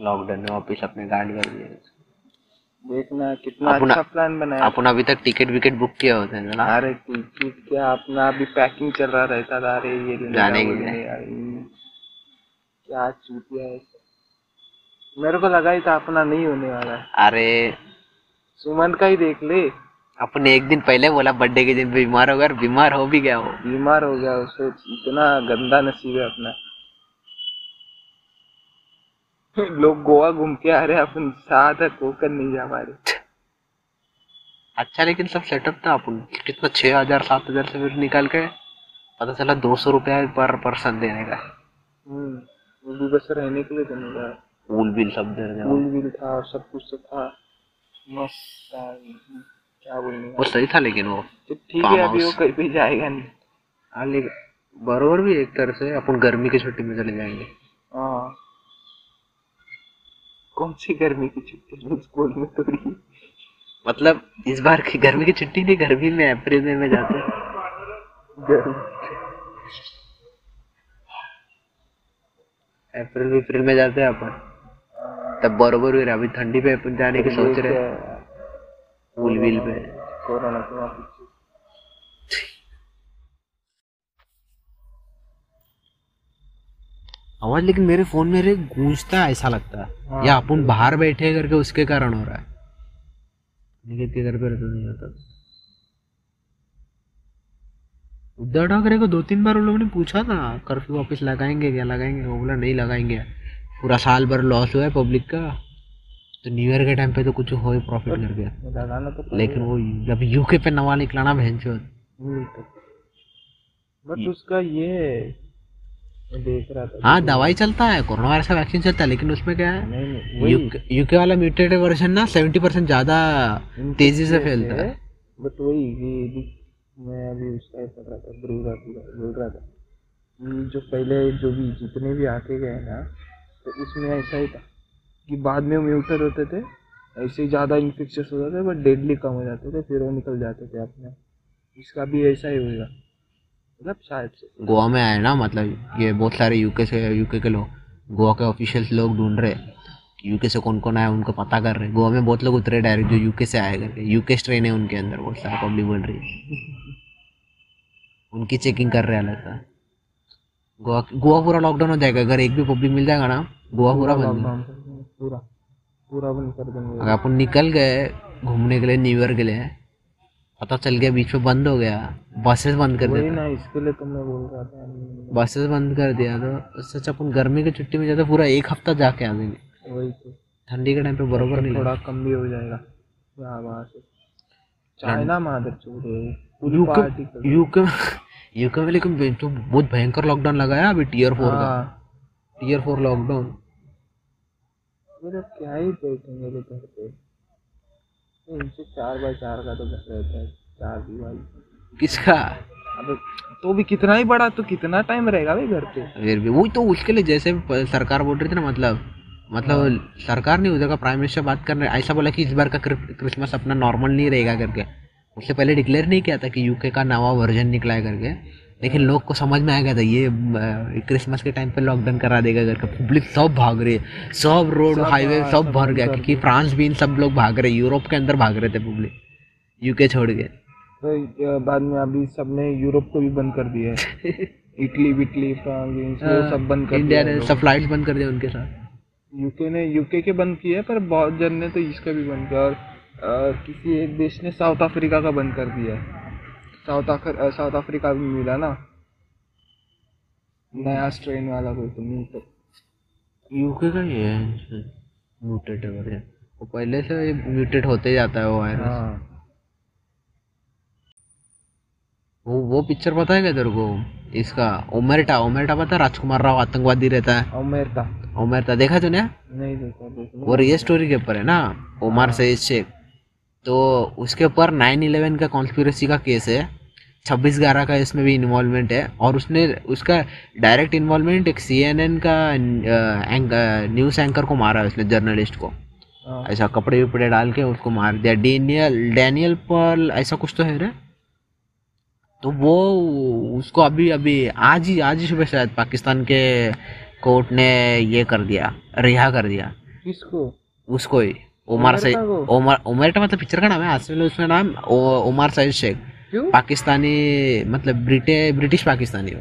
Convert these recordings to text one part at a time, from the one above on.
Lockdown में वापिस अपने गाड़ी कर दिए देखना कितना अपना- अच्छा प्लान बनाया। अपन अभी तक टिकट विकेट बुक किया होते हैं ना? अरे टिकट क्या अपना अभी पैकिंग चल रहा रहता था। अरे ये जाने के लिए। क्या चूतिया है। मेरे को लगा ही था अपना नहीं होने वाला है। अरे सुमन का ही देख ले। अपने एक दिन पहले बोला बर्थडे के दिन बीमार हो गया बीमार हो भी गया वो। बीमार हो गया उसे इतना गंदा नसीब है अपना। लोग गोवा घूम के आ रहे हैं अपन साथ है होकर नहीं जा पा रहे। अच्छा लेकिन सब सेटअप था अपन। कितना? छह हज़ार सात हज़ार से फिर निकाल के पता चला दो सौ रुपया पर पर्सन देने का। हम्म वो भी बस रहने के लिए नहीं रहा पूल बिल सब दे रहे फूल बिल था और सब कुछ तो था। मस्त क्या बोलने वो सही था लेकिन वो तो ठीक है अभी वो कहीं भी जाएगा नहीं। हाँ लेकिन बरोबर भी एक तरह से अपन गर्मी की छुट्टी में चले जाएँगे। हाँ। कौन सी गर्मी की छुट्टी स्कूल में थोड़ी मतलब इस बार की गर्मी की छुट्टी नहीं गर्मी में अप्रैल में, में जाते हैं। अप्रैल अप्रैल में जाते हैं अपन। तब बरोबर हुई अभी ठंडी पे अपन जाने की सोच रहे हैं। Pool bill pay. कोरोना के वापस। आवाज़ लेकिन मेरे फ़ोन में गूंजता है ऐसा लगता है। हाँ, या अपन बाहर बैठे करके उसके कारण हो रहा है। निकेत के घर पे रहता नहीं होता उद्धव ठाकरे को दो तीन बार उन लोगों ने पूछा था कर्फ्यू वापस लगाएँगे क्या? लगाएँगे? वो बोला नहीं लगाएँगे। पूरा साल भर लॉस हुआ है पब्लिक का। तो न्यू ईयर के टाइम पे तो कुछ हो ही प्रॉफिट करके लगाना तो लेकिन वो जब यूके पे नवा निकलाना बहन बट उसका ये देख रहा था। हाँ दवाई चलता है कोरोना वायरस का वैक्सीन चलता है लेकिन उसमें क्या है? यूके यूके वाला म्यूटेटेड वर्जन ना सेवेंटी परसेंट ज़्यादा तेज़ी से फैलता है बट वही ये मैं अभी उसका पढ़ रहा था बोल रहा था बोल रहा था। जो पहले जो भी जितने भी आके गए ना तो उसमें ऐसा ही था कि बाद में म्यूटेड होते थे ऐसे ही ज़्यादा इन्फेक्शस हो जाते बट डेडली कम हो जाते थे फिर वो निकल जाते थे अपने। इसका भी ऐसा ही होएगा। मतलब शायद से। गोवा में आए ना मतलब ये बहुत सारे यूके से यूके के लोग गोवा के ऑफिशियल्स लोग ढूंढ रहे यूके से कौन कौन आया उनको पता कर रहे। गोवा में बहुत लोग उतरे डायरेक्ट जो यूके से आए करके। यूके स्ट्रेन है उनके अंदर बहुत सारे पब्लिक बोल रही है। उनकी चेकिंग कर रहे हैं अलग से। गोवा गोवा पूरा लॉकडाउन हो जाएगा। अगर एक भी पब्लिक मिल जाएगा ना गोवा पूरा बंद। पूरा पूरा बंद कर देंगे। अगर अपन निकल गए घूमने के लिए न्यू ईयर के लिए पता चल गया बीच में बंद हो गया। बसेस बंद कर देते। ना इसके लिए तो मैं बोल रहा था। बसेस बंद कर दिया तो सच अपन गर्मी की छुट्टी में जाते पूरा एक हफ़्ता जाके आ जाएँगे। वही तो। ठंडी के टाइम पे बरोबर नहीं थोड़ा कम भी हो जाएगा। यहाँ वहाँ से। चाइना मादर चूर यूके यूके में यूके में लेकिन तो बहुत भयंकर लॉकडाउन लगाया अभी टीयर फोर का। टीयर फोर लॉकडाउन क्या ही रे घर पे। इनसे चार बाय चार का तो घर रहता है चार दीवार किसका? अबे तो भी कितना ही बड़ा तो कितना टाइम रहेगा भाई घर पे? फिर भी वही तो उसके लिए जैसे सरकार बोल रही थी ना मतलब मतलब सरकार नहीं उधर का प्राइम मिनिस्टर बात कर रहे ऐसा बोला कि इस बार का क्रिसमस अपना नॉर्मल नहीं रहेगा करके। उससे पहले डिक्लेयर नहीं किया था कि यूके का नवा वर्जन निकला है करके। लेकिन लोग को समझ में आ गया था ये क्रिसमस के टाइम पे लॉकडाउन करा देगा करके पब्लिक सब भाग रही है। सब रोड हाईवे हाँ, सब सब भर गया। क्योंकि फ्रांस भी इन सब लोग भाग रहे यूरोप के अंदर भाग रहे थे पब्लिक यूके छोड़ के। तो बाद में अभी सबने यूरोप को भी बंद कर दिया है। इटली विटली फ्रांस सब बंद कर इंडिया ने सब फ़्लाइट बंद कर दिया उनके साथ। यूके ने यूके के बंद किया पर बहुत जन ने तो इसका भी बंद किया। और किसी एक देश ने साउथ अफ्रीका का बंद कर दिया है। साउथ अफ्र- साउथ अफ्रीका भी मिला ना। नया स्ट्रेन वाला कोई तो तो। यूके का ही है म्यूटेट वर्जन वो पहले से म्यूटेट होते जाता है वो वायरस हाँ। वो वो पिक्चर पता है क्या तेरे को? इसका ओमेरटा ओमेरटा पता है? राजकुमार राव आतंकवादी रहता है। अमेरिका ओमेरटा देखा तूने? नहीं देखा देखा। वो रियल स्टोरी के ऊपर है ना ओमर सईद शेख। तो उसके ऊपर नाइन इलेवन का कॉन्स्पिरसी का केस है। छब्बीस ग्यारह का इसमें भी इन्वॉल्वमेंट है। और उसने उसका डायरेक्ट इन्वॉल्वमेंट एक सीएनएन का न्यूज़ एंकर को मारा है उसने जर्नलिस्ट को। हाँ। ऐसा कपड़े वपड़े डाल के उसको मार दिया। डेनियल डैनियल पर्ल ऐसा कुछ तो है रे तो वो उसको अभी अभी आज ही आज ही सुबह शायद पाकिस्तान के कोर्ट ने ये कर दिया रिहा कर दिया। किसको? उसको ही उमर सईद? उमर उमरटा मतलब पिक्चर का नाम है असल में उसका नाम उमर सईद शेख। क्यों? पाकिस्तानी मतलब ब्रिटे ब्रिटिश पाकिस्तानी हो।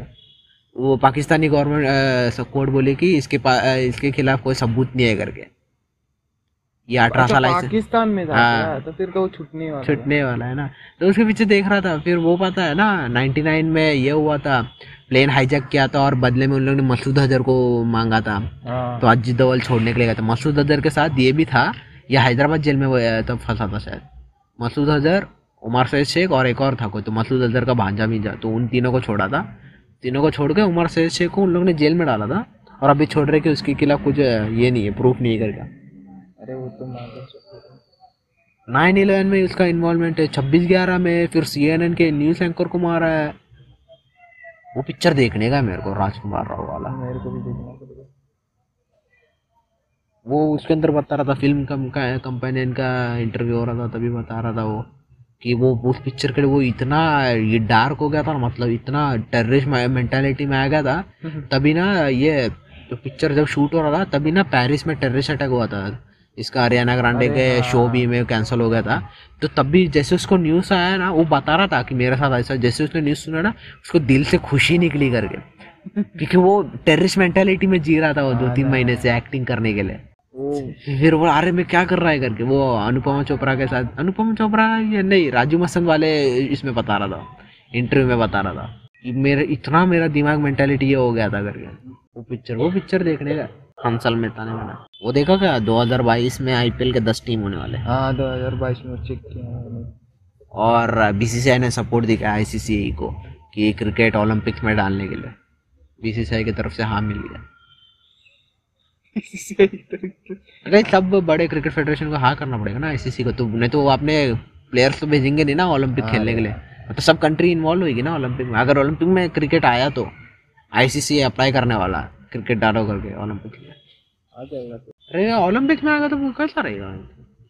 वो पाकिस्तानी गवर्नमेंट कोर्ट बोले कि इसके इसके खिलाफ कोई सबूत नहीं है करके ये अठारह अच्छा, साल पाकिस्तान में था हाँ। तो फिर तो वो छुटने वाला छुटने वाला है ना। तो उसके पीछे देख रहा था फिर वो पता है ना 99 में ये हुआ था प्लेन हाईजैक किया था और बदले में उन लोगों ने मसूद अजहर को मांगा था। हाँ। तो अजीत दोवल छोड़ने के लिए गया था। मसूद अजहर के साथ ये भी था ये हैदराबाद जेल में वो तब फंसा था शायद। मसूद अजहर उमर सैद शेख और एक और था कोई तो मसूद अजहर का भांजा भी जा तो उन तीनों को छोड़ा था। तीनों को छोड़ के उमर सैद शेख को उन लोगों ने जेल में डाला था और अभी छोड़ रहे कि उसके खिलाफ कुछ ये नहीं है प्रूफ नहीं है करके अरे वो तो नाइन इलेवन में उसका इन्वॉल्वमेंट है। छब्बीस ग्यारह में फिर सी एन एन के न्यूज़ एंकर को मारा है। वो पिक्चर देखने का मेरे को राजकुमार राव वाला। मेरे को भी देखना वो उसके अंदर बता रहा था फ़िल्म कंपेनियन का इंटरव्यू हो रहा था तभी बता रहा था वो। कि वो उस पिक्चर के लिए वो इतना ये डार्क हो गया था ना मतलब इतना टेररिस्ट मेंटालिटी में आ गया था तभी ना ये तो पिक्चर जब शूट हो रहा था तभी ना पेरिस में टेररिस्ट अटैक हुआ था। इसका हरियाणा ग्रांडे के हाँ। शो भी में कैंसिल हो गया था। तो तब भी जैसे उसको न्यूज़ आया ना वो बता रहा था कि मेरे साथ ऐसा जैसे उसने न्यूज़ सुना ना उसको दिल से खुशी निकली करके। क्योंकि वो टेररिस्ट मेंटालिटी में जी रहा था वो दो तीन महीने से एक्टिंग करने के लिए। फिर वो अरे मैं क्या कर रहा है करके? वो अनुपमा चोपड़ा के साथ अनुपमा चोपड़ा या नहीं राजू मसंद वाले इसमें बता रहा था। इंटरव्यू में बता रहा था। मेरे इतना मेरा दिमाग मेंटालिटी ये हो गया था करके। वो पिक्चर वो पिक्चर देखने का। हंसल मेहता ने बना। वो देखा क्या? 2022 में आईपीएल के 10 टीम होने वाले। हाँ दो हज़ार बाईस में चेक किया और बीसीसीआई ने सपोर्ट दिखाया आईसीसीआई को कि क्रिकेट ओलंपिक्स में डालने के लिए। बीसीसीआई की तरफ़ से हाँ मिल गया। अरे सब बड़े क्रिकेट फेडरेशन को हाँ करना पड़ेगा ना आईसीसी को। तो नहीं तो वो अपने प्लेयर्स तो भेजेंगे नहीं ना ओलंपिक खेलने के लिए। तो सब कंट्री इन्वॉल्व होगी ना ओलंपिक में। अगर ओलंपिक में क्रिकेट आया तो आईसीसी अप्लाई करने वाला क्रिकेट डालो करके ओलंपिक के लिए अरे ओलंपिक में आएगा तो वो कैसा रहेगा?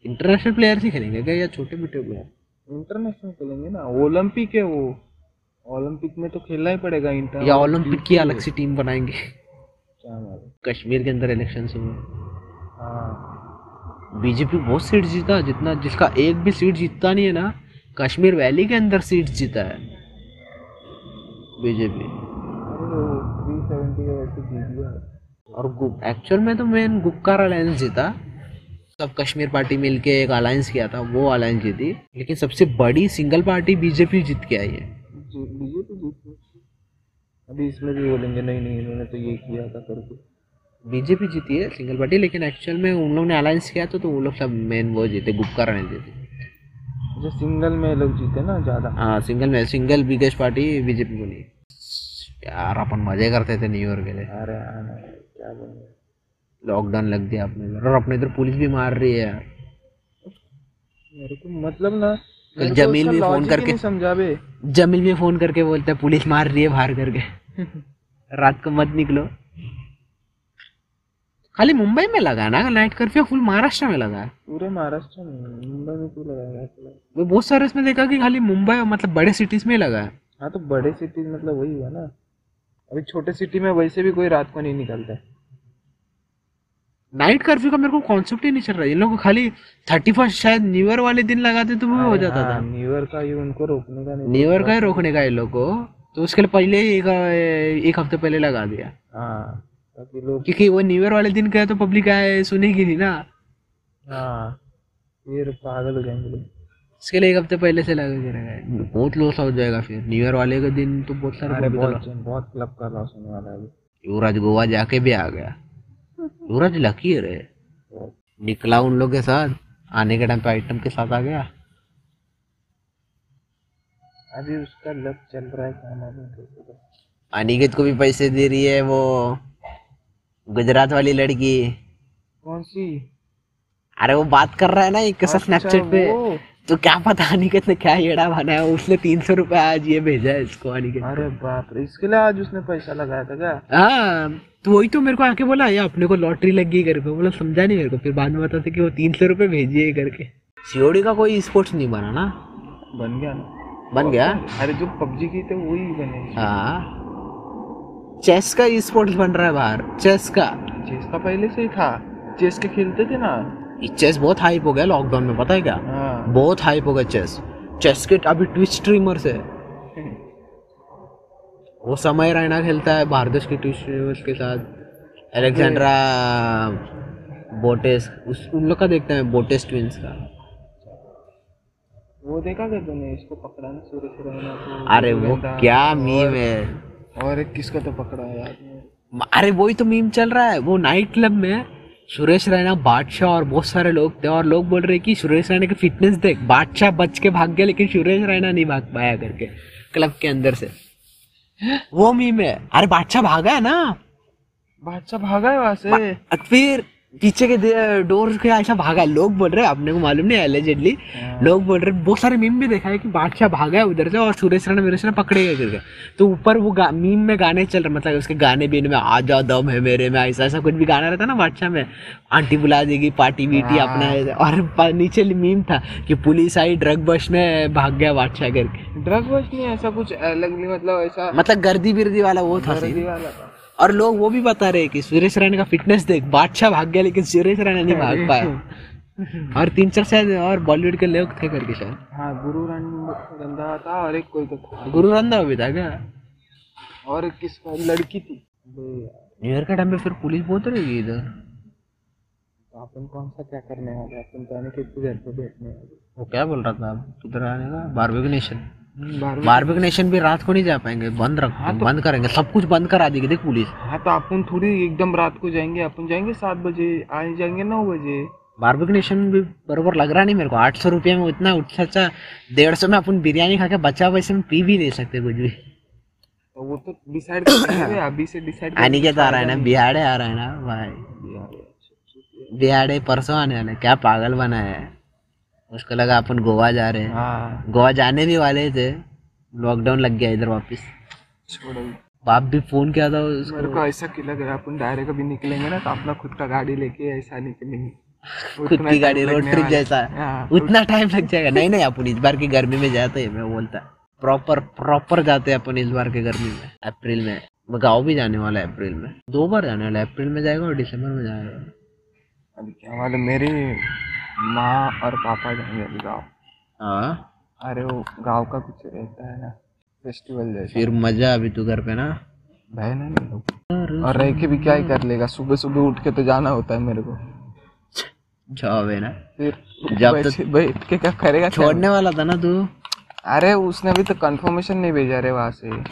इंटरनेशनल प्लेयर्स ही खेलेंगे क्या या छोटे मोटे प्लेयर इंटरनेशनल खेलेंगे ना। ओलंपिक है वो। ओलंपिक में तो खेलना ही पड़ेगा इंटर या ओलंपिक की अलग सी टीम बनाएँगे। कश्मीर के अंदर इलेक्शन हुए। हाँ। बीजेपी बहुत सीट जीता जितना जिसका एक भी सीट जीतता नहीं है ना कश्मीर वैली के अंदर सीट जीता है बीजेपी। और एक्चुअल में तो मेन गुप्कार अलायंस जीता। सब कश्मीर पार्टी मिलके एक अलायंस किया था वो अलायंस जीती। लेकिन सबसे बड़ी सिंगल पार्टी बीजेपी जीत के आई है। बीजेपी जीत अभी इसमें भी बोलेंगे नहीं नहीं इन्होंने तो ये किया था करके। बीजेपी जीती है सिंगल पार्टी लेकिन एक्चुअल में उन लोग ने अलायंस किया था तो वो लोग सब मेन वो जीते गुप्कार अलायंस जीते। जो सिंगल में लोग जीते ना ज़्यादा। हाँ सिंगल में सिंगल बिगेस्ट पार्टी बीजेपी बनी यार अपन मज़े करते थे न्यू ईयर के लिए। अरे क्या बोलेंगे लॉकडाउन लग गया अपने इधर। और अपने इधर पुलिस भी मार रही है यार। मेरे को मतलब ना जमील उसका भी फ़ोन करके- नहीं समझा बे। जमील भी फ़ोन करके बोलता है पुलिस मार रही है बाहर करके। रात को मत निकलो। खाली मुंबई में लगा ना नाइट कर्फ्यू फुल महाराष्ट्र में लगा। है पूरे महाराष्ट्र में मुंबई में क्यों लगाया लगा? वो बहुत सारे इसमें देखा कि खाली मुंबई मतलब बड़े सिटीज़ में लगा। है हाँ तो बड़े सिटी मतलब वही हुआ ना। अभी छोटे सिटी में वैसे भी कोई रात को नहीं निकलता। है नाइट कर्फ्यू का मेरे को कॉन्सेप्ट ही नहीं चल रहा। है इन लोगों को खाली थर्टी फ़र्स्ट शायद न्यू ईयर वाले दिन लगाते तो वो हो जाता था। हाँ, न्यू ईयर का ये उनको रोकने का नहीं न्यू ईयर का ही रोकने का इन लोग को। तो उसके लिए पहले ही एक एक हफ़्ते पहले लगा दिया। हाँ क्योंकि वो न्यू ईयर वाले दिन गए तो पब्लिक आए सुनेगी नहीं ना। हाँ फिर पागल हो जाएँगे इसके लिए एक हफ़्ते पहले से लगा के रखा है। बहुत लॉस हो जाएगा फिर। न्यू ईयर वाले के दिन तो बहुत सारे बहुत क्लब का लॉस होने वाला है युवराज गोवा जाके भी आ गया। युवराज लकी है रे। निकला उन लोग के साथ आने के टाइम पे आइटम के साथ आ गया। अभी उसका लक चल रहा है क्या मालूम तो। अनिकेत को भी पैसे दे रही है वो गुजरात वाली लड़की। कौन सी? अरे वो बात कर रहा है ना एक अच्छा, स्नैपचैट पे। तो क्या पता अनिकेत ने क्या येड़ा बनाया उसने तीन सौ रुपये आज ये भेजा है इसको अनिकेत अरे बाप रे इसके लिए आज उसने पैसा लगाया था क्या? हाँ तो वही तो मेरे को आके बोला ये अपने को लॉटरी लग गई करके बोला समझा नहीं मेरे को। फिर बाद में बताते कि वो तीन सौ रुपये भेजिए करके सीओडी का। कोई स्पोर्ट्स नहीं बना ना? बन गया ना। बन गया? अरे जो पबजी की थे वही बने। हाँ। चेस का स्पोर्ट्स बन रहा है बाहर। चेस का। चेस का पहले से ही था। चेस के खेलते थे ना। चेस बहुत हाइप हो गया लॉकडाउन में पता है क्या? हाँ। बहुत हाइप हो गया चेस चेस के अभी ट्विच स्ट्रीमर से वो समय रैना खेलता है भारदेश के ट्विच स्ट्रीमर्स के साथ। अलेक्जेंड्रा बोटेस उस उन लोग का देखते हैं बोटेस ट्विंस का। वो देखा क्या तूने? इसको पकड़ा ना सुरेश रैना को अरे वो क्या मीम है। और एक किसको तो पकड़ा है नहीं अरे वही तो मीम चल रहा है वो नाइट क्लब में सुरेश रैना बादशाह और बहुत सारे लोग थे और लोग बोल रहे कि सुरेश रैना की फिटनेस देख बादशाह बच के भाग गया लेकिन सुरेश रैना नहीं भाग पाया करके क्लब के अंदर से। वो मीम है। अरे बादशाह भागा है ना? बादशाह भागा है वहाँ से। फिर पीछे के डोर के ऐसा भागा है। लोग बोल रहे हैं अपने को मालूम नहीं एलिजेडली लोग बोल रहे बहुत सारे मीम भी देखा है कि बादशाह भागा है उधर से और सुरेश रैना मेरे से पकड़े गए करके तो ऊपर वो मीम में गाने चल रहे मतलब उसके गाने भी इनमें आ जा दम है मेरे में ऐसा ऐसा कुछ भी गाना रहता ना बादशाह में। आंटी बुला देगी पार्टी बीटी अपना और नीचे मीम था कि पुलिस आई ड्रग बस में भाग गया बादशाह करके। ड्रग बस नहीं ऐसा कुछ अलग नहीं मतलब ऐसा मतलब गर्दी बिर्दी वाला वो था गर्दी वाला था। और लोग वो भी बता रहे हैं कि सुरेश रैना का फिटनेस देख बादशाह भाग गया लेकिन सुरेश रैना नहीं भाग पाया। और तीन चार शायद और बॉलीवुड के लोग थे करके शायद। हाँ गुरु रंधा था और एक कोई तो था। गुरु रंधा भी था क्या? और किसका? लड़की थी। बे यार, न्यू ईयर के टाइम पे फिर पुलिस बहुत रहेगी इधर। तो अपन कौन सा क्या करने वाले अपन तो आने के घर पे बैठने वो क्या बोल रहा था? अब किधर आने का? बारबेक नेशन बार बारबेक नेशन भी रात को नहीं जा पाएँगे। बंद रख हाँ तो, बंद करेंगे। सब कुछ बंद करा देगी देख पुलिस। हाँ तो अपन थोड़ी एकदम रात को जाएँगे अपन जाएँगे सात बजे आए जाएँगे नौ बजे। बारबेक नेशन भी बरबर लग रहा नहीं मेरे को। आठ सौ रुपये में उतना अच्छा अच्छा डेढ़ सौ में अपन बिरयानी खा के बचा पैसे में पी भी नहीं सकते कुछ भी। तो वो तो डिसाइड अभी से डिसाइड अनिकेत आ रहा है ना बिहाड़े आ रहा है ना भाई। बिहाड़े परसों आने वाले क्या पागल बना है। उसको लगा अपन गोवा जा रहे हैं। हाँ। गोवा जाने भी वाले थे। लॉकडाउन लग गया इधर वापस। बाप भी फ़ोन किया था उसको। मेरे को ऐसा लग रहा अपन डायरेक्ट अभी निकलेंगे ना तो अपना खुद का गाड़ी लेके ऐसा निकलेंगे खुद की गाड़ी रोड ट्रिप जैसा। हाँ, उतना टाइम लग जाएगा। नहीं नहीं अपन इस बार की गर्मी में जाते हैं मैं बोलता। प्रॉपर प्रॉपर जाते हैं अपन इस बार के गर्मी में। अप्रैल में। मैं गाँव भी जाने वाला है अप्रैल में। दो बार जाने वाला है। अप्रैल में जाएगा और दिसंबर में जाएगा। अभी क्या वाले मेरी माँ और पापा जाएँगे अभी गाँव। हाँ? अरे वो गाँव का कुछ रहता है ना फेस्टिवल जैसा। फिर मज़ा अभी तू घर पे ना? बहन है ना और रह के भी क्या ही कर लेगा सुबह सुबह उठ के तो जाना होता है मेरे को। जॉब है ना? फिर जब बैठ बैठ के क्या करेगा छोड़ने वाला था ना तू? अरे उसने अभी तो कंफर्मेशन नहीं भेजा रे वहाँ से।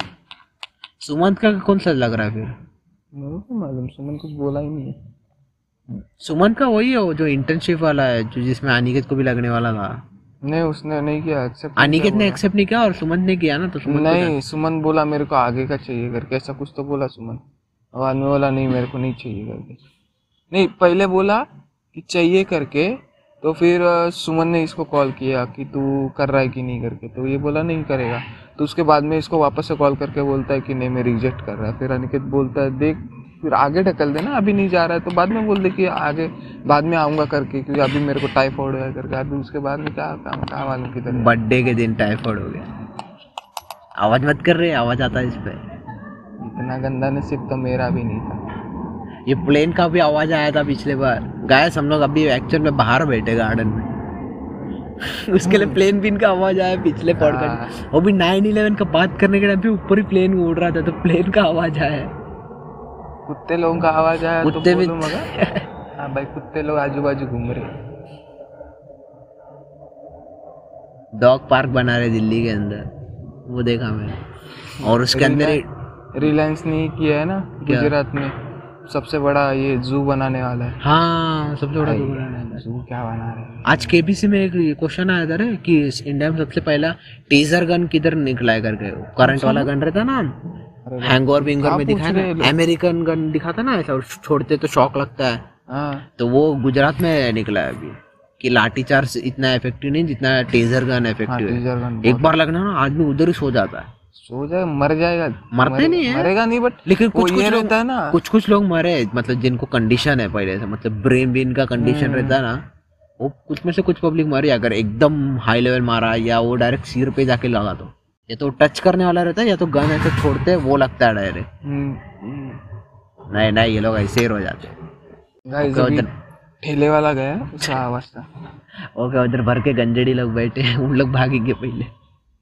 सुमंत का कौन सा लग रहा है फिर? मेरे को मालूम सुमन कुछ बोला ही नहीं है। सुमंत का वही है वो जो इंटर्नशिप वाला है जो जिसमें अनिकेत को भी लगने वाला था। नहीं उसने नहीं किया एक्सेप्ट अनिकेत ने एक्सेप्ट नहीं किया और सुमंत ने किया ना तो सुमंत को नहीं सुमन बोला मेरे को आगे का चाहिए करके ऐसा कुछ तो बोला सुमन। और आदमी बोला नहीं मेरे को नहीं चाहिए करके। नहीं पहले बोला कि चाहिए करके तो फिर सुमन ने इसको कॉल किया कि तू कर रहा है कि नहीं करके तो ये बोला नहीं करेगा। तो उसके बाद में इसको वापस से कॉल करके बोलता है कि नहीं मैं रिजेक्ट कर रहा। है फिर अनिकेत बोलता है देख फिर आगे ढकल देना अभी नहीं जा रहा है तो बाद में बोल दे कि आगे बाद में आऊँगा करके क्योंकि अभी मेरे को टाइफाइड है करके अभी उसके बाद में क्या काम कहाँ मालूम किधर है। बर्थडे के दिन टाइफाइड हो गया। आवाज़ मत कर रहे आवाज़ आता है इस पे। इतना गंदा नसीब तो मेरा भी नहीं था। ये प्लेन का भी आवाज़ आया था पिछले बार। गायस हम लोग अभी एक्चुअल में बाहर बैठे गार्डन में। उसके लिए प्लेन बिन का आवाज़ आया पिछले पॉडकास्ट वो भी नाइन इलेवन का बात करने के टाइम पे ऊपर ही प्लेन उड़ रहा था तो प्लेन का आवाज़ आया। कुत्ते लोगों का आवाज़ आया तो कुत्ते भी बोलो मगर। हाँ भाई कुत्ते लोग आजू बाजू घूम रहे डॉग पार्क बना रहे दिल्ली के अंदर। वो देखा मैंने। और उसके अंदर रिलायंस ने किया है ना गुजरात में। सबसे बड़ा ये जू बनाने वाला है। हाँ सबसे बड़ा जो बनाना है। जू क्या बना रहे हैं? आज केबीसी में एक क्वेश्चन आया था कि इंडिया में सबसे पहला टीजर गन किधर निकला है करके? करंट वाला गन रहता ना हैंगओवर विंगर में दिखाया ना? अमेरिकन गन दिखाता ना ऐसा छोड़ते तो शॉक लगता है। हाँ। तो वो गुजरात में निकला है अभी कि लाठी चार्ज इतना इफ़ेक्टिव नहीं जितना टेजर गन इफ़ेक्टिव है गन एक बार लगना ना आदमी उधर ही सो जाता है। सो जाए मर जाएगा। मरते मरे- नहीं है। मरेगा नहीं बट लेकिन कुछ कुछ लोग रहता है ना। कुछ कुछ लोग मरे मतलब जिनको कंडीशन है पहले से मतलब ब्रेन ब्रेन का कंडीशन। रहता है ना वो कुछ में से कुछ पब्लिक मरी अगर एकदम हाई लेवल मारा या वो डायरेक्ट सिर पे जाके लगा तो या तो टच करने वाला रहता है या तो गन ऐसे छोड़ते हैं वो लगता है डायरेक्ट हम्म, हम्म। नहीं नहीं ये लोग ऐसे ही रह जाते हैं। ठेले वाला गया उसका आवाज़ था। ओके उधर भर के गंजेड़ी लोग बैठे हैं उन लोग भागेंगे पहले।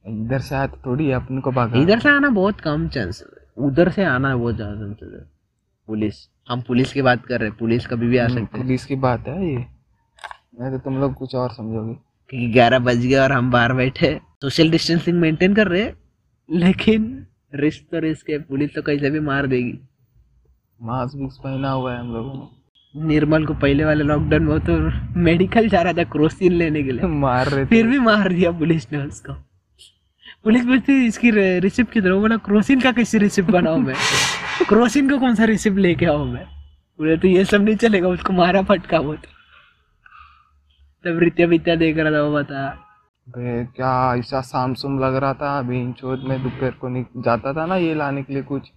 इधर से आया थोड़ी अपन को भागा। इधर से आना बहुत कम चांस उधर से आना बहुत ज़्यादा चांसेस है। पुलिस हम पुलिस की बात कर रहे हैं पुलिस कभी भी आ हम्म, सकते हैं। पुलिस की बात है ये। नहीं तो तुम लोग कुछ और समझोगे। क्योंकि ग्यारह बज गए और हम बाहर बैठे सोशल डिस्टेंसिंग मेंटेन कर रहे हैं लेकिन रिस्क तो रिस्क है पुलिस तो कैसे भी मार देगी। मास्क विक्स पहना हुआ है हम लोगों ने। निर्मल को पहले वाले लॉकडाउन में तो मेडिकल जा रहा था क्रोसिन लेने के लिए। मार रहे फिर भी मार दिया पुलिस ने उसको। पुलिस पूछती इसकी रिसिप्ट किधर? बोला क्रोसिन का कैसे रिसिप्ट बनाऊँ मैं। क्रोसिन का कौन सा रिसिप्ट लेके आऊँ मैं? बोले तो ये सब नहीं चलेगा उसको मारा फटका वो तो तब रित्या वित्या देख रहा था वो बता बे क्या ऐसा सामसुम लग रहा था? अभी चौथ में दोपहर को निक- जाता था ना ये लाने के लिए कुछ।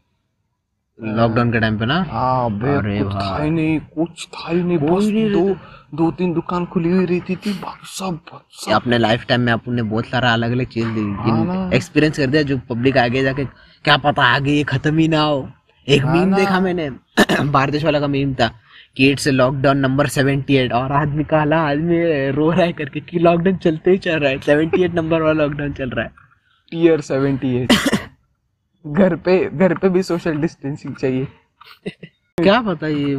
लॉकडाउन के टाइम पे ना? हाँ बे अरे कुछ था ही नहीं कुछ था ही नहीं बस नहीं दो दो तीन दुकान खुली हुई रहती थी। सब सब अपने लाइफ टाइम में अपन ने बहुत सारा अलग अलग चीज़ हाँ एक्सपीरियंस कर दिया जो पब्लिक आगे जाके क्या पता आगे ये खत्म ही ना हो। एक हाँ मीम देखा मैंने। भारदेश वाला का मीम था। कि इट्स लॉकडाउन नंबर 78 और आदमी काला आदमी रो रहा है करके कि लॉकडाउन चलते ही चल रहा है। 78 नंबर वाला लॉकडाउन चल रहा है। टीयर सेवेंटी एट घर पे घर पे भी सोशल डिस्टेंसिंग चाहिए। क्या पता ये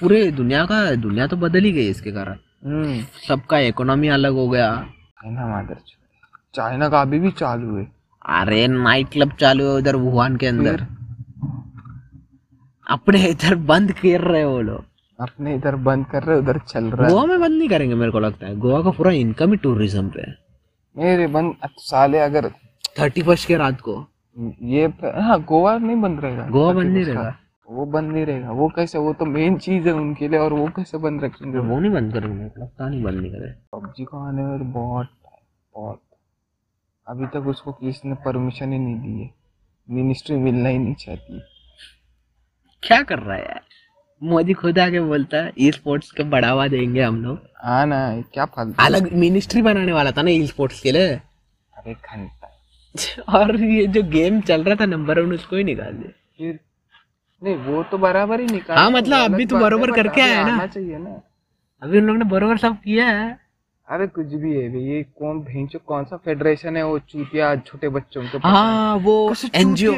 पूरे दुनिया का दुनिया तो बदल ही गई इसके कारण। हम्म। सबका इकोनॉमी अलग हो गया। चाइना मादर चाइना का अभी भी चालू है। अरे नाइट क्लब चालू है उधर वुहान के अंदर। अपने इधर बंद कर रहे हैं लोग। अपने इधर बंद कर रहे उधर चल रहा है। गोवा में बंद नहीं करेंगे मेरे को लगता है। गोवा का पूरा इनकम ही टूरिज़्म पे है। मेरे बंद साले अगर थर्टी फ़र्स्ट के रात को। ये हाँ गोवा नहीं बंद रहेगा। गोवा बंद नहीं रहेगा। वो बंद नहीं रहेगा। वो कैसे वो तो मेन चीज़ है उनके लिए और वो कैसे बंद रखेंगे? वो नहीं बंद करेंगे लगता नहीं बंद नहीं करेंगे पबजी को आने में तो बहुत बहुत। अभी तक उसको किसी ने परमिशन ही नहीं दी है। मिनिस्ट्री मिलना ही नहीं चाहती। क्या कर रहा है यार? मोदी खुद आके बोलता है ई स्पोर्ट्स को बढ़ावा देंगे हम लोग. हाँ ना क्या फालतू? अलग मिनिस्ट्री बनाने वाला था ना ई स्पोर्ट्स के लिए। अरे घंटा और ये जो गेम चल रहा था नंबर वन उसको ही निकाल दिया। फिर? नहीं वो तो बराबर ही निकाल हाँ, मतलब अभी तो बराबर करके आया ना। चाहिए ना। अभी उन लोगों ने बराबर सब किया है। अरे कुछ भी है भाई ये कौन भेंचो कौन सा फेडरेशन है वो चूतिया छोटे बच्चों के हाँ वो एनजीओ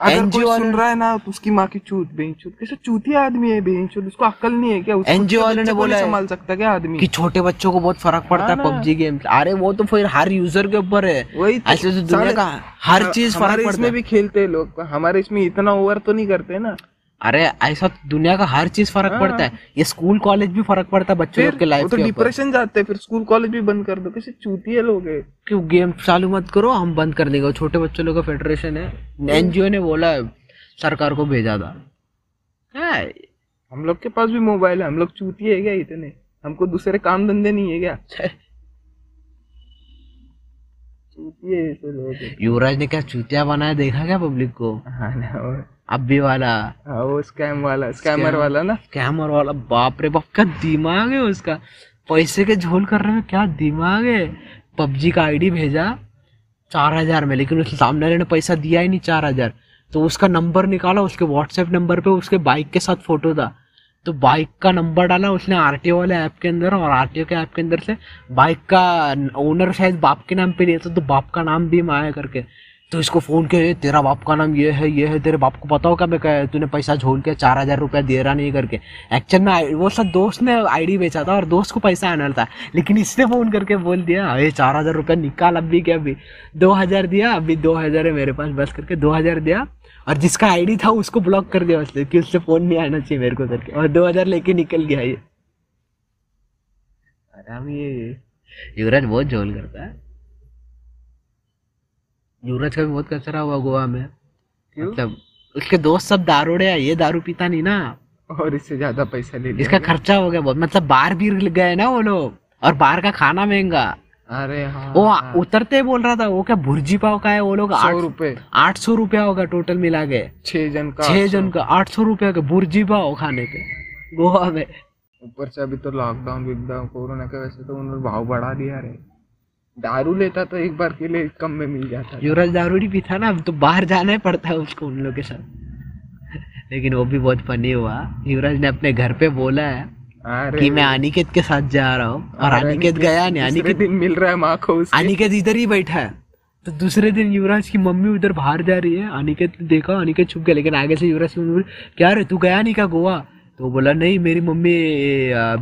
अगर कोई सुन रहा है ना तो उसकी माँ की चूत बेंचूत कैसे चूती आदमी है बेंचूत उसको अक्ल नहीं है क्या? एनजीओ वाले ने बोला संभाल सकता क्या आदमी? कि छोटे बच्चों को बहुत फ़र्क पड़ता है हाँ पबजी गेम अरे वो तो फिर हर यूज़र के ऊपर है। वही तो। ऐसे दुनिया का हर चीज़ फ़र्क पड़ता इसमें है। भी खेलते हैं लोग। हमारे इसमें इतना ओवर तो नहीं करते ना। अरे ऐसा तो दुनिया का हर चीज़ फ़र्क हाँ। पड़ता है। ये स्कूल कॉलेज भी फ़र्क पड़ता है बच्चों के लाइफ तो डिप्रेशन जाते हैं फिर स्कूल कॉलेज भी बंद कर दो। कैसे चूतिया लोग है। क्यों गेम चालू मत करो हम बंद कर देंगे छोटे बच्चों लोग का फेडरेशन है। एनजीओ ने बोला है, सरकार को भेजा था। है। हम लोग के पास भी मोबाइल है हम लोग चूतिए है क्या इतने? हमको दूसरे काम धंधे नहीं है क्या? चूतिए। युवराज ने क्या चूतिया बनाया देखा क्या पब्लिक को? हाँ अब भी वाला। हाँ वो स्कैम वाला स्कैमर वाला ना? कैमर वाला बाप रे बाप क्या दिमाग है उसका? पैसे के झोल करने में क्या दिमाग है? पबजी का आईडी भेजा चार हज़ार में लेकिन उस सामने वाले ने पैसा दिया ही नहीं चार हज़ार। तो उसका नंबर निकाला उसके व्हाट्सएप नंबर पे उसके बाइक के साथ फ़ोटो था। तो बाइक का नंबर डाला उसने आरटीओ वाले ऐप के अंदर और आरटीओ के ऐप के अंदर से बाइक का ओनर शायद बाप के नाम पे लिया था तो बाप का नाम भी माया करके। तो इसको फ़ोन किया तेरा बाप का नाम ये है ये है, तेरे बाप को पता मैं क्या तूने पैसा झोल के चार हज़ार रुपया दे रहा नहीं करके। एक्चुअल में, वो सब दोस्त ने आईडी बेचा था और दोस्त को पैसा आना था, लेकिन इसने फ़ोन करके बोल दिया अरे चार हज़ार रुपया निकाल अभी क्या, अभी दो हज़ार दिया, अभी दो हज़ार है मेरे पास, बस करके दो हज़ार दिया। और जिसका आईडी था उसको ब्लॉक कर दिया उसने कि उससे फ़ोन नहीं आना चाहिए मेरे को करके। और दो हज़ार लेके निकल गया ये। आराम ये। युवराज बहुत झोल करता है। युवराज का भी बहुत कचरा हुआ गोवा में। मतलब उसके दोस्त सब दारूड़े हैं ये दारू पीता नहीं ना। और इससे ज़्यादा पैसा ले लिया इसका खर्चा हो गया बहुत। मतलब बाहर भी गए ना वो लोग और बाहर का खाना महँगा। अरे हाँ वो उतरते बोल रहा था वो क्या भुर्जी पाव का है वो लोग सौ रुपए। आठ सौ रुपया होगा टोटल मिला के। छह जन का छह जन का आठ सौ रुपया का भुर्जी पाव खाने के। गोवा में। ऊपर से अभी तो लॉकडाउन विकडाउन कोरोना के वजह से तो उन्होंने भाव बढ़ा दिया रे दारू लेता तो एक बार के लिए कम में मिल जाता युवराज दारू नहीं पीता ना अब तो बाहर जाना ही पड़ता है उसको उन लोग के साथ। लेकिन वो भी बहुत फनी हुआ। युवराज ने अपने घर पे बोला है कि मैं अनिकेत के साथ जा रहा हूँ और अनिकेत गया नहीं अनिकेत दिन मिल रहा है माँ को अनिकेत इधर ही बैठा है। तो दूसरे दिन युवराज की मम्मी उधर बाहर जा रही है। अनिकेत देखा अनिकेत छुप गया लेकिन आगे से युवराज की मम्मी क्या रे तू गया नहीं क्या गोवा? तो बोला नहीं मेरी मम्मी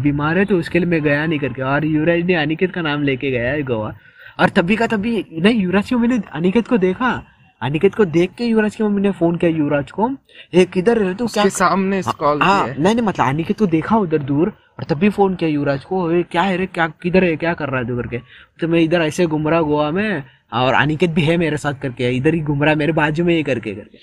बीमार है तो उसके लिए मैं गया नहीं करके। और युवराज ने अनिकेत का नाम लेके गया है गोवा। और तभी का तभी नहीं युवराज की मम्मी ने अनिकेत को देखा। अनिकेत को देख के युवराज की मम्मी ने फ़ोन किया युवराज को ए किधर है? तू क्या सामने कॉल हाँ नहीं नहीं मतलब अनिकेत को देखा उधर दूर और तभी फ़ोन किया युवराज को "ए, क्या है रे क्या किधर है क्या कर रहा है तू करके? तो मैं इधर ऐसे घूम रहा गोवा में और अनिकेत भी है मेरे साथ करके इधर ही घूम रहा है मेरे बाजू में ही करके करके।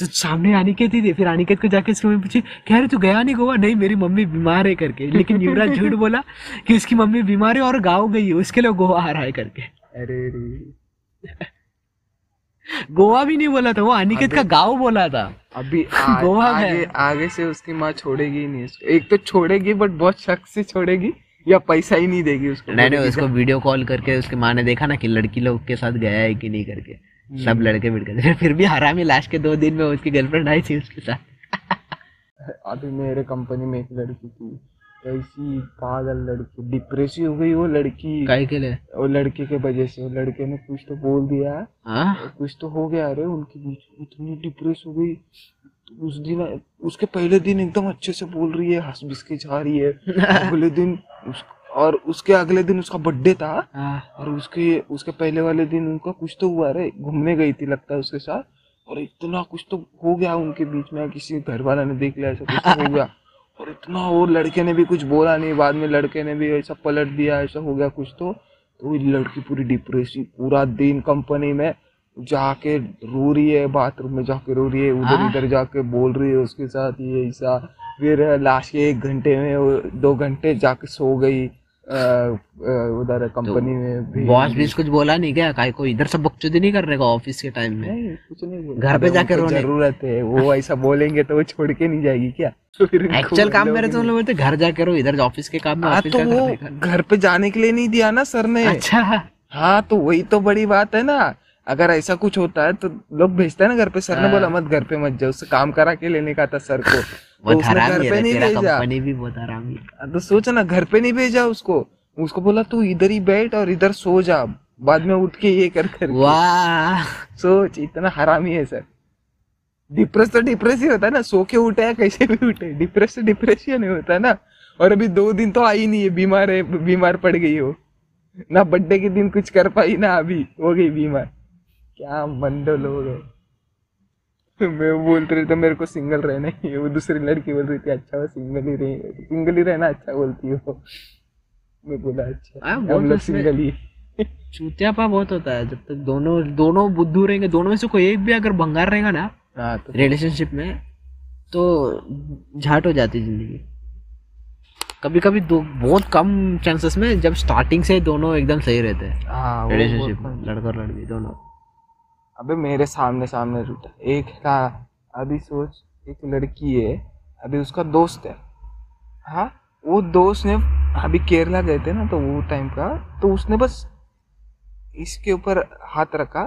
तो सामने अनिकेत ही थे फिर अनिकेत को जाके उसकी मम्मी पूछी कह रहे तू गया नहीं गोवा? नहीं मेरी मम्मी बीमार है करके। लेकिन युवराज झूठ बोला कि उसकी मम्मी बीमार है और गाँव गई है उसके लिए गोवा आ रहा है करके। अरे गोवा भी नहीं बोला था वो अनिकेत का गाँव बोला था। अभी आ, गोवा आगे आगे से उसकी माँ छोड़ेगी नहीं। एक तो छोड़ेगी बट बहुत शक से छोड़ेगी या पैसा ही नहीं देगी उसको। नहीं नहीं उसको वीडियो कॉल करके उसके माँ ने देखा ना कि लड़की लोग के साथ गया है कि नहीं करके। सब लड़के मिल गए। फिर भी हरामी लास्ट के दो दिन में उसकी गर्लफ्रेंड आई थी उसके साथ। अभी मेरे कंपनी में एक लड़की थी। ऐसी पागल लड़की डिप्रेसिव हो गई वो लड़की। काय के लिए वो लड़के के वजह से वो लड़के ने कुछ तो बोल दिया। हाँ? कुछ तो हो गया अरे उनके बीच इतनी डिप्रेस हो गई। उस दिन उसके पहले दिन एकदम अच्छे से बोल रही है हंस बिस के जा रही है। अगले दिन उस, और उसके अगले दिन उसका बर्थडे था। हाँ, और उसके उसके पहले वाले दिन उनका कुछ तो हुआ रे घूमने गई थी लगता है उसके साथ। और इतना कुछ तो हो गया उनके बीच में किसी घर वाला ने देख लिया ऐसा कुछ तो हो गया। और इतना वो लड़के ने भी कुछ बोला नहीं बाद में लड़के ने भी ऐसा पलट दिया ऐसा हो गया कुछ तो। तो वो लड़की पूरी डिप्रेसिव पूरा दिन कंपनी में जाके रो रही है बाथरूम में जाके रो रही है उधर उधर इधर जाके बोल रही है उसके साथ ये ऐसा। फिर लास्ट के एक घंटे में वो दो घंटे जाके सो गई। उधर कंपनी में भी बॉस भी कुछ बोला नहीं क्या? काय को इधर सब बकचोदी नहीं कर रहेगा ऑफ़िस के टाइम में? नहीं कुछ नहीं बोला। घर पे जाकर जाके रोने। ज़रूरत है वो ऐसा बोलेंगे तो वो छोड़ के नहीं जाएगी क्या? तो एक्चुअल काम मेरे तो बोलते घर जाके रो इधर ऑफ़िस के काम में हाँ ऑफ़िस तो वो घर पे जाने के लिए नहीं दिया ना सर ने? अच्छा। हाँ तो वही तो बड़ी बात है ना। अगर ऐसा कुछ होता है तो लोग भेजते हैं ना घर पे सर ने हाँ। बोला मत घर पे मत जाओ उससे काम करा के लेने का था सर को। तो उसने घर पे नहीं भेजा। हाँ, तो सोच ना घर पे नहीं भेजा उसको। उसको बोला तू इधर ही बैठ और इधर सो जा बाद में उठ के ये कर कर वाह। सोच इतना हरामी है सर। डिप्रेस तो डिप्रेस ही होता है ना सो के उठे या कैसे भी उठे। डिप्रेस तो डिप्रेशन ही नहीं होता है ना। और अभी दो दिन तो आई नहीं है बीमार है बीमार पड़ गई हो। ना बर्थडे के दिन कुछ कर पाई ना अभी हो गई बीमार। क्या मंदो लोग है? मैं बोल रही तो मेरे को सिंगल रहना ही है। वो दूसरी लड़की बोल रही थी अच्छा वो सिंगल ही रहे सिंगल ही रहना अच्छा बोलती हो। मैं बोला अच्छा हाँ, हम लोग सिंगल ही चूतियापा बहुत होता है जब तक दोनों दोनों बुद्धू रहेंगे दोनों में से कोई एक भी अगर भंगार रहेगा ना हाँ तो रिलेशनशिप में तो झाट हो जाती ज़िंदगी। कभी कभी दो बहुत कम चांसेस में जब स्टार्टिंग से दोनों एकदम सही रहते हैं। हाँ रिलेशनशिप में लड़का और लड़की दोनों। अबे मेरे सामने सामने रूठा एक का अभी सोच एक लड़की है अभी उसका दोस्त है। हाँ वो दोस्त ने अभी केरला गए थे ना तो वो टाइम का तो उसने बस इसके ऊपर हाथ रखा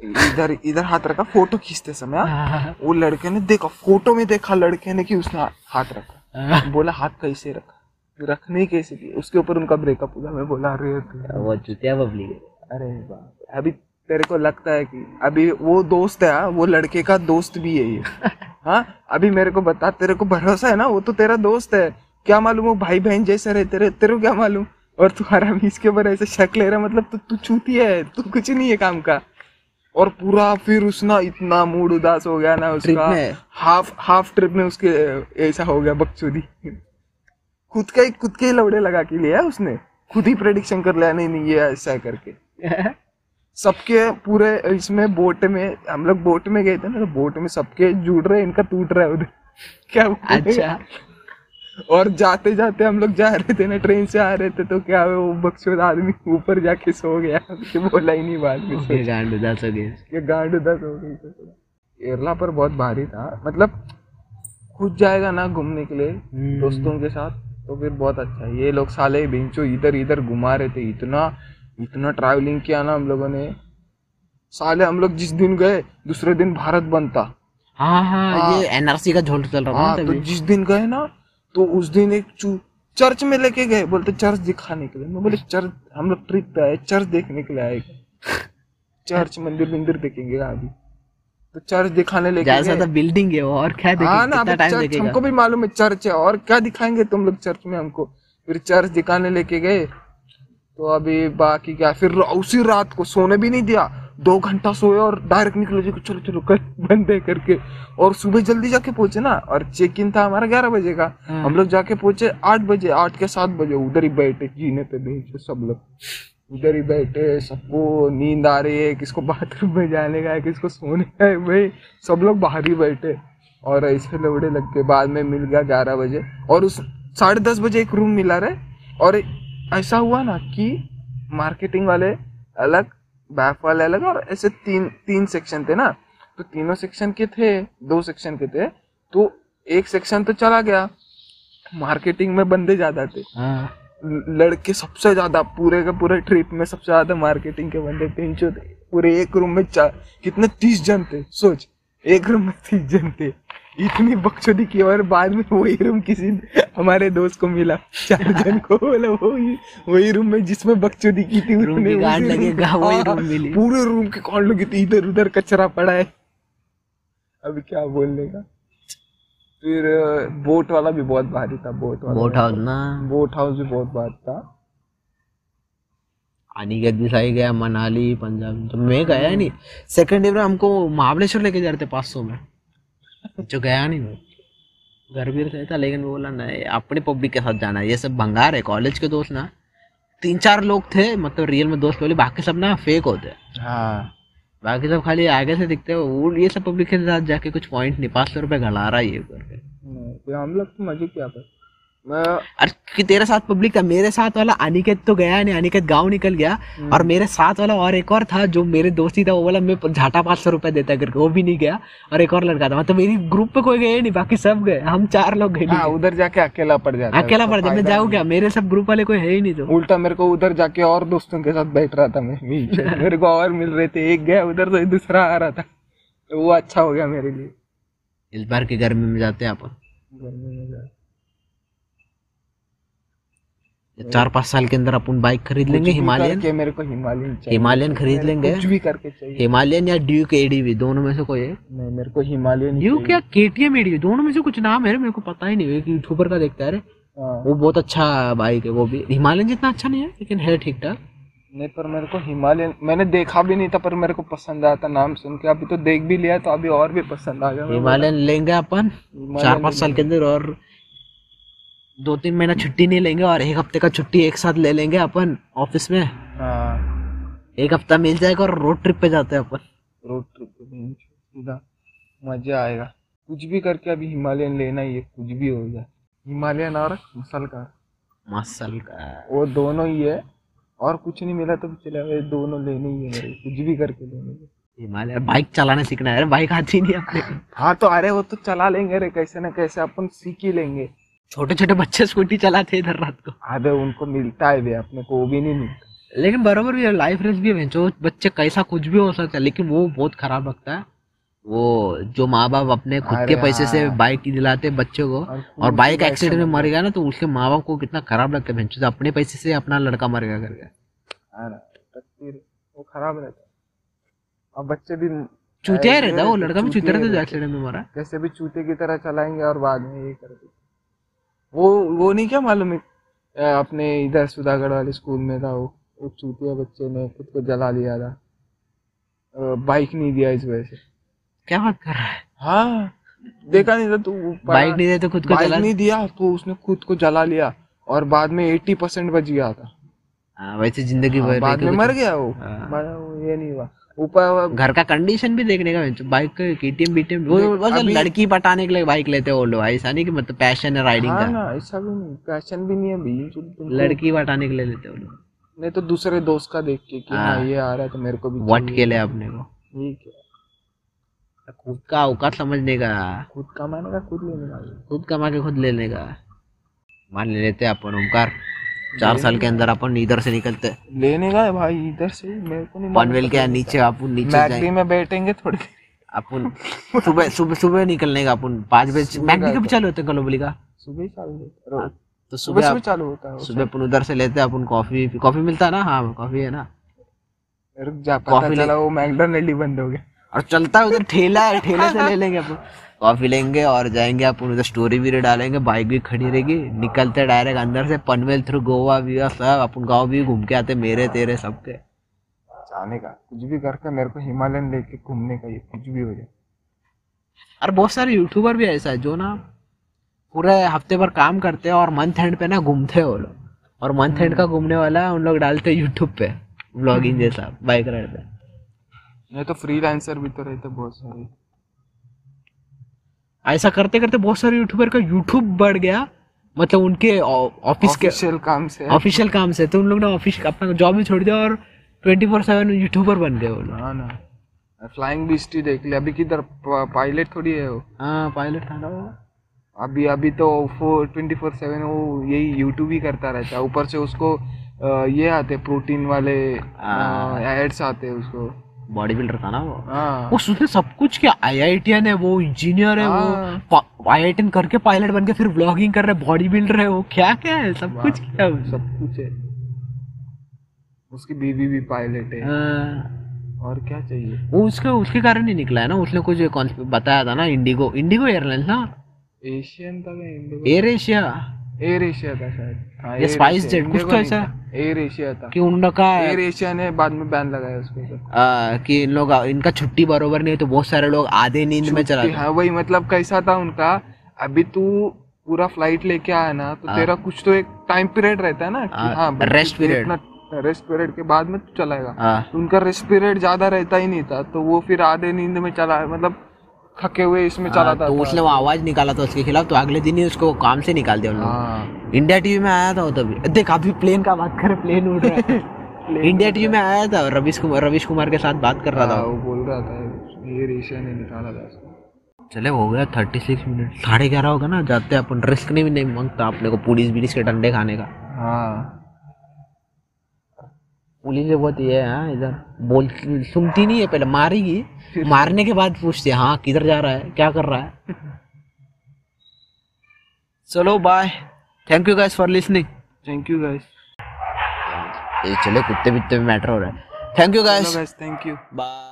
इधर इधर हाथ रखा फ़ोटो खींचते समय हाँ, वो लड़के ने देखा फ़ोटो में देखा लड़के ने कि उसने हाथ रखा। बोला हाथ कैसे रखा? रखने ही कैसे उसके ऊपर उनका ब्रेकअप हुआ। मैं बोला अरे वो चुतिया है। अरे बाप अभी तेरे को लगता है कि अभी वो दोस्त है हाँ, वो लड़के का दोस्त भी है ये। हाँ अभी मेरे को बता तेरे को भरोसा है ना? वो तो तेरा दोस्त है। क्या मालूम वो भाई बहन जैसे रहते रहे तेरे को क्या मालूम? और तू हरामी इसके ऊपर ऐसे शक ले रहा मतलब तू तू चूती है तू कुछ नहीं है काम का। और पूरा फिर उसना इतना मूड उदास हो गया ना उसका। हाफ़ हाफ़ ट्रिप में उसके ऐसा हो गया बकचोदी। खुद का ही खुद के ही लवड़े लगा के लिया उसने। खुद ही प्रेडिक्शन कर लिया नहीं नहीं ये ऐसा करके। सबके पूरे इसमें बोट में हम लोग बोट में गए थे ना तो बोट में सबके जुड़ रहे इनका टूट रहा है उधर। क्या अच्छा। और जाते जाते हम लोग जा रहे थे ना ट्रेन से आ रहे थे तो क्या वो बक्सोद आदमी ऊपर जाके सो गया। बोला ही नहीं बाद में गांड उदास हो गांड उदास हो गई। केरला पर बहुत भारी था। मतलब खुद जाएगा ना घूमने के लिए हम्म। दोस्तों के साथ तो फिर बहुत अच्छा ये लोग साले बेंचो इधर इधर घुमा रहे थे इतना इतना ट्रैवलिंग किया ना हम लोगों ने। साले हम लोग जिस दिन गए दूसरे दिन भारत बनता। हाँ हाँ हाँ। ये एनआरसी का झोल चल रहा था हाँ तो जिस दिन गए ना तो उस दिन एक चू चर्च में लेके गए बोलते चर्च दिखाने के लिए। मैं बोले चर्च हम लोग ट्रिप पे आए चर्च देखने के लिए आए। चर्च मंदिर मंदिर देखेंगे अभी। तो चर्च दिखाने लेके जैसा तो बिल्डिंग है और क्या हाँ ना चर्च हमको भी मालूम है चर्च है और क्या दिखाएँगे तुम लोग चर्च में हमको? फिर चर्च दिखाने लेके गए। तो अभी बाकी क्या फिर उसी रात को सोने भी नहीं दिया। दो घंटा सोए और डायरेक्ट निकले जी चलो चलो कर बंद है करके। और सुबह जल्दी जाके पहुँचे ना और चेक इन था हमारा ग्यारह बजे का। हाँ। हम लोग जाके पहुँचे आठ बजे आठ के सात बजे उधर ही बैठे जीने पे बेंच सब लोग। उधर ही बैठे सबको नींद आ रही है किसको बाथरूम में जाने का है किसको सोने का है भाई सब लोग बाहर ही बैठे। और ऐसे लौड़े लग के बाद में मिल गया ग्यारह बजे। और उस साढ़े दस बजे एक रूम मिला रहे और ऐसा हुआ ना कि मार्केटिंग वाले अलग बैफ वाले अलग और ऐसे तीन तीन सेक्शन थे ना। तो तीनों सेक्शन के थे दो सेक्शन के थे तो एक सेक्शन तो चला गया। मार्केटिंग में बंदे ज़्यादा थे। हाँ। लड़के सबसे ज़्यादा पूरे के पूरे ट्रिप में सबसे ज़्यादा मार्केटिंग के बंदे तीन सौ थे पूरे एक रूम में चार कितने तीस जन थे सोच। एक रूम में तीस जन थे। इतनी बकचोदी की और बाद में वही रूम किसी हमारे दोस्त को मिला। चार जन को बोला वही वही रूम में जिसमें बकचोदी की थी रूम लगेगा, वही हाँ, रूम मिली। पूरे रूम के कौन लोग थी इधर उधर कचरा पड़ा है? अब क्या बोलने का? फिर बोट वाला भी बहुत भारी था बोट वाला। बोट हाउस ना? बोट हाउस भी बहुत बात था। अनिकेत भी सही गया मनाली पंजाब तो मैं गया नहीं। सेकंड में हमको महाबलेश्वर लेके जा रहे थे पाँच सौ में। जो गया नहीं मैं घर भी रहता लेकिन वो बोला नहीं अपने पब्लिक के साथ जाना है। ये सब भंगार है कॉलेज के दोस्त ना। तीन चार लोग थे मतलब रियल में दोस्त बोले बाकी सब ना फेक होते हैं। हाँ। बाकी सब खाली आगे से दिखते हैं। वो ये सब पब्लिक के साथ जाके कुछ पॉइंट नहीं पाँच सौ रुपये गला रहा है ये करके हम लोग तो मज़े किया पर कि तेरे साथ पब्लिक था मेरे साथ वाला अनिकेत तो गया नहीं अनिकेत गाँव निकल गया। और मेरे साथ वाला और एक और था जो मेरे दोस्ती था वो वाला मैं झाटा पाँच सौ रुपए देता करके वो भी नहीं गया। और एक और लड़का था मतलब मेरी ग्रुप पे कोई गए नहीं बाकी सब गए हम चार लोग गए। हाँ उधर जाके अकेला पड़ जाता अकेला पड़ जाए मैं जाऊँ क्या? मेरे सब ग्रुप वाले कोई है ही नहीं तो। उल्टा मेरे को उधर जाके और दोस्तों के साथ बैठ रहा था मैं मेरे को और मिल रहे थे एक गया उधर तो दूसरा आ रहा था। तो वो अच्छा हो गया मेरे लिए। इस बार की गर्मी में जाते हैं अपन। गर्मी में जा- चार पाँच साल के अंदर अपन बाइक खरीद लेंगे हिमालयन। मेरे को हिमालयन हिमालयन खरीद लेंगे। कुछ भी करके चाहिए। हिमालयन या ड्यूक एडीवी दोनों में से कोई है? नहीं मेरे को हिमालयन ड्यूक या केटीएम एडीवी दोनों में से कुछ नाम है मेरे को पता ही नहीं एक यूट्यूबर का देखता है रे। हाँ। वो बहुत अच्छा बाइक है वो भी। हिमालयन जितना अच्छा नहीं है लेकिन है ठीक ठाक नहीं पर मेरे को हिमालयन मैंने देखा भी नहीं था पर मेरे को पसंद आया था नाम सुन के। अभी तो देख भी लिया तो अभी और भी पसंद आ गया हिमालयन लेंगे अपन। चार पाँच साल के अंदर और दो तीन महीना छुट्टी नहीं लेंगे और एक हफ़्ते का छुट्टी एक साथ ले लेंगे अपन ऑफ़िस में। हाँ। एक हफ़्ता मिल जाएगा और रोड ट्रिप पे जाते हैं अपन। रोड ट्रिप मज़ा आएगा। कुछ भी करके अभी हिमालयन लेना ही है कुछ भी हो जाए हिमालयन और मसल का। मसल का। वो दोनों ही है और कुछ नहीं मिला तो ये दोनों लेने ही है। कुछ भी करके लेने हिमालय बाइक चलाना सीखना है बाइक आती नहीं अपने। हाँ तो अरे वो तो चला लेंगे रे कैसे ना कैसे अपन सीख ही लेंगे। छोटे छोटे बच्चे स्कूटी चलाते हैं इधर रात को। अबे उनको मिलता है अपने को वो भी नहीं मिलता। लेकिन बराबर भी लाइफ रेस भी है जो बच्चे कैसा कुछ भी हो सकता है लेकिन वो बहुत खराब लगता है। वो जो माँ बाप अपने खुद के पैसे से। बाइक दिलाते हैं बच्चों को और और बाइक एक्सीडेंट में मर गया ना तो उसके माँ बाप को कितना खराब लगता है भैंसचोद, अपने पैसे से अपना लड़का मर गया तो फिर वो खराब रहता है। और बच्चे भी चूतिया रहता है वो लड़का भी चूतिया चूतिया रहता है। एक्सीडेंट में मरा। कैसे भी चूते की तरह चलाएँगे और बाद में ये कर वो वो नहीं क्या मालूम है अपने इधर सुधागढ़ वाले स्कूल में था वो वो चूतिया बच्चे ने खुद को जला लिया था। बाइक नहीं दिया इस वजह से। क्या बात कर रहा है? हाँ देखा नहीं था तू बाइक नहीं दे तो खुद को बाइक नहीं दिया तो उसने खुद को जला लिया और बाद में एट्टी परसेंट बच गया था। हाँ, वैसे ज़िंदगी हाँ, भर बाद में मर गया वो। हाँ। वो ये नहीं हुआ। ऊपर घर का कंडीशन भी देखने का बाइक का केटीएम बीटीएम वो बस लड़की पटाने के लिए बाइक लेते हैं लोग। ऐसा नहीं कि मतलब पैशन है राइडिंग हाँ का। ना ऐसा भी नहीं पैशन भी नहीं है तुमको- लड़की पटाने के लिए लेते हैं लोग। नहीं तो दूसरे दोस्त का देख के कि हाँ हाँ। ये आ रहा है तो मेरे को भी वट के लिए अपने को? ठीक है। खुद का औकात समझने का। खुद कमाने का खुद लेने का। खुद कमा के खुद लेने का मान लेते हैं अपन ओमकार। चार साल के अंदर अपन इधर से निकलते। लेने का है भाई इधर से? मेरे को नहीं पनवेल के नीचे अपन नीचे में बैठेंगे थोड़ी देर। अपन सुबह सुबह सुबह निकलने का अपन पाँच बजे मैगडी कब चालू होते हैं ग्लोबली का? सुबह ही चालू है। तो सुबह सुबह चालू होता है सुबह अपन उधर से लेते हैं अपन कॉफ़ी कॉफ़ी मिलता है ना? हाँ कॉफ़ी है ना। रुक जा पता चला वो मैकडोनल्ड ही बंद हो गया। और चलता है उधर ठेला है ठेले से ले लेंगे अपन। कॉफ़ी लेंगे और जाएँगे अपन उधर स्टोरी भी डालेंगे बाइक भी खड़ी रहेगी निकलते डायरेक्ट अंदर से पनवेल थ्रू गोवा भी सब अपन गाँव भी घूम के आते मेरे तेरे सबके। जाने का कुछ भी करके मेरे को हिमालयन लेके घूमने का ये कुछ भी हो जाए। और बहुत सारे यूट्यूबर भी ऐसा है जो ना पूरे हफ़्ते भर काम करते हैं और मंथ एंड पे ना घूमते हैं वो लोग। और मंथ एंड का घूमने वाला उन लोग डालते हैं यूट्यूब पे ब्लॉगिंग जैसा बाइक राइड पे। नहीं तो फ्रीलांसर भी तो रहते बहुत सारे। ऐसा करते करते बहुत सारे यूट्यूबर का यूट्यूब बढ़ गया मतलब उनके ऑफ़िस के ऑफिशियल काम से। ऑफिशियल काम से। तो उन लोग ने ऑफ़िस अपना जॉब भी छोड़ दिया और ट्वेंटी फोर सेवन यूट्यूबर बन गए वो लोग। हाँ ना। फ्लाइंग बीस्टी देख ले अभी किधर पायलट थोड़ी है वो। हाँ पायलट था ना अभी अभी तो फोर ट्वेंटी फोर सेवन वो यही यूट्यूब ही करता रहता है। ऊपर से उसको ये आते प्रोटीन वाले हाँ। एड्स आते हैं उसको। बॉडी बिल्डर था ना वो। हाँ। वो उसने सब कुछ किया। आई आई टी है वो इंजीनियर है हाँ। वो आई आई टी करके पायलट बन के फिर ब्लॉगिंग कर रहे बॉडी बिल्डर है वो। क्या क्या है? सब कुछ किया है सब कुछ है। उसकी बीवी भी पायलट है। हाँ, और क्या चाहिए? वो उसके उसके कारण ही निकला है ना। उसने कुछ बताया था ना इंडिगो इंडिगो एयरलाइंस ना? एशियन था IndiGo air Asia air Asia था शायद। हाँ, ये Air Spice कुछ तो ऐसा। एयर एशिया था। कि उन लोग का एयर एशिया ने बाद में बैन लगाया उसके ऊपर कि इन लोग इनका छुट्टी बरोबर नहीं है तो बहुत सारे लोग आधे नींद में चला हाँ वही मतलब कैसा था उनका अभी तू पूरा फ़्लाइट लेके आया ना तो हाँ। तेरा कुछ तो एक टाइम पीरियड रहता है ना हाँ, period। इतना रेस्ट पीरियड के बाद में तू चलाएगा। हाँ। तो उनका रेस्ट पीरियड ज़्यादा रहता ही नहीं था तो वो फिर आधे नींद में चला मतलब थके हुए इसमें चला हाँ, था तो उसने वो आवाज़ निकाला था उसके खिलाफ तो अगले दिन ही उसको काम से निकाल दिया उन लोग हाँ। इंडिया टीवी में आया था वो तभी। देख अभी प्लेन का बात करे प्लेन उड़ रहा है। इंडिया टीवी में आया था रविश कुमार रविश कुमार के साथ बात कर रहा हाँ, था वो बोल रहा था एयर एशिया ने निकाला था उसको। चले हो गया थर्टी सिक्स मिनट साढ़े ग्यारह होगा ना जाते अपन। रिस्क नहीं भी नहीं माँगता अपने को पुलिस बिलिस के डंडे खाने का। हाँ। पुलिस से बहुत ये है हाँ, इधर बोल सुनती नहीं है पहले मारेगी। मारने के बाद पूछती है हाँ किधर जा रहा है क्या कर रहा है? चलो bye thank you guys for listening thank you guys ये चले कुत्ते बित्ते में मैटर हो रहा है। Thank you guys thank you bye